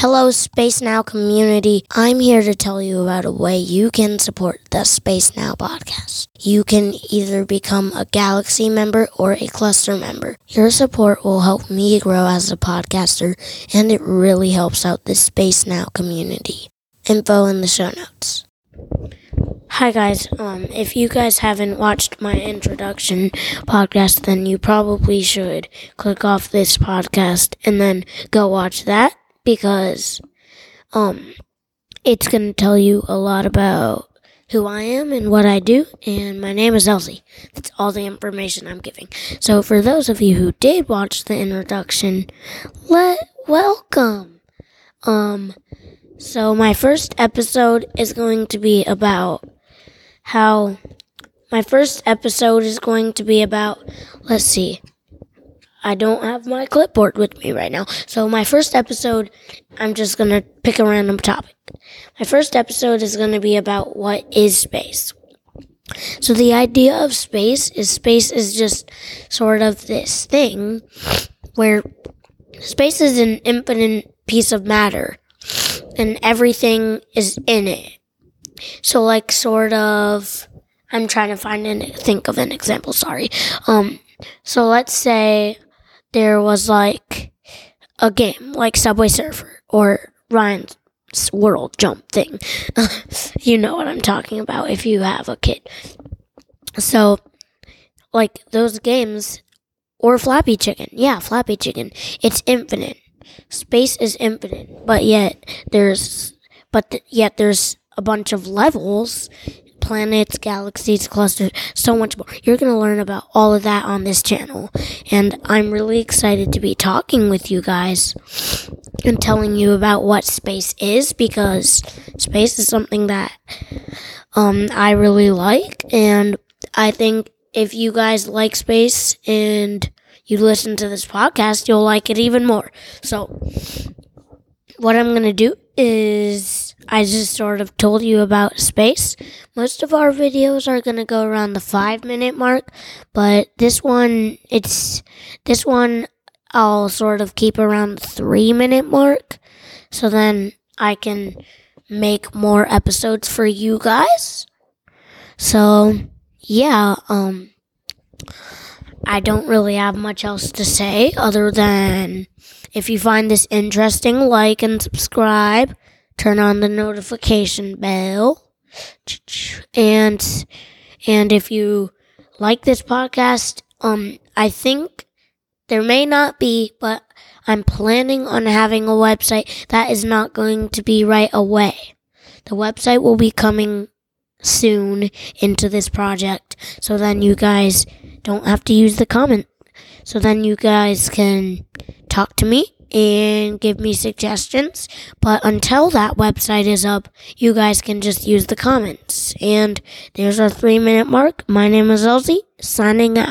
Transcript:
Hello, Space Now community. I'm here to tell you about a way you can support the Space Now podcast. You can either become a Galaxy member or a Cluster member. Your support will help me grow as a podcaster, and it really helps out the Space Now community. Info in the show notes. Hi guys. Um, if you guys haven't watched my introduction podcast, then you probably should click off this podcast and then go watch that because um it's going to tell you a lot about who I am and what I do and my name is Elzie. That's all the information I'm giving. So for those of you who did watch the introduction, let welcome. Um so my first episode is going to be about how my first episode is going to be about let's see I don't have my clipboard with me right now. So my first episode, I'm just going to pick a random topic. My first episode is going to be about what is space. So the idea of space is space is just sort of this thing where space is an infinite piece of matter and everything is in it. So like sort of I'm trying to find and think of an example, sorry. Um so let's say there was like a game like Subway Surfer or Ryan's World Jump thing. you know what I'm talking about if you have a kid. So, like those games, or Flappy Chicken. Yeah, Flappy Chicken. It's infinite. Space is infinite, but yet there's, but th- yet there's a bunch of levels planets, galaxies, clusters, so much more. You're going to learn about all of that on this channel. And I'm really excited to be talking with you guys and telling you about what space is because space is something that um, I really like. And I think if you guys like space and you listen to this podcast, you'll like it even more. So, what I'm going to do is I just sort of told you about space. Most of our videos are going to go around the 5 minute mark, but this one it's this one I'll sort of keep around the 3 minute mark. So then I can make more episodes for you guys. So, yeah, um I don't really have much else to say other than if you find this interesting, like and subscribe turn on the notification bell. And and if you like this podcast, um I think there may not be, but I'm planning on having a website that is not going to be right away. The website will be coming soon into this project. So then you guys don't have to use the comment. So then you guys can talk to me and give me suggestions. But until that website is up, you guys can just use the comments. And there's our three minute mark. My name is Elzie, signing out.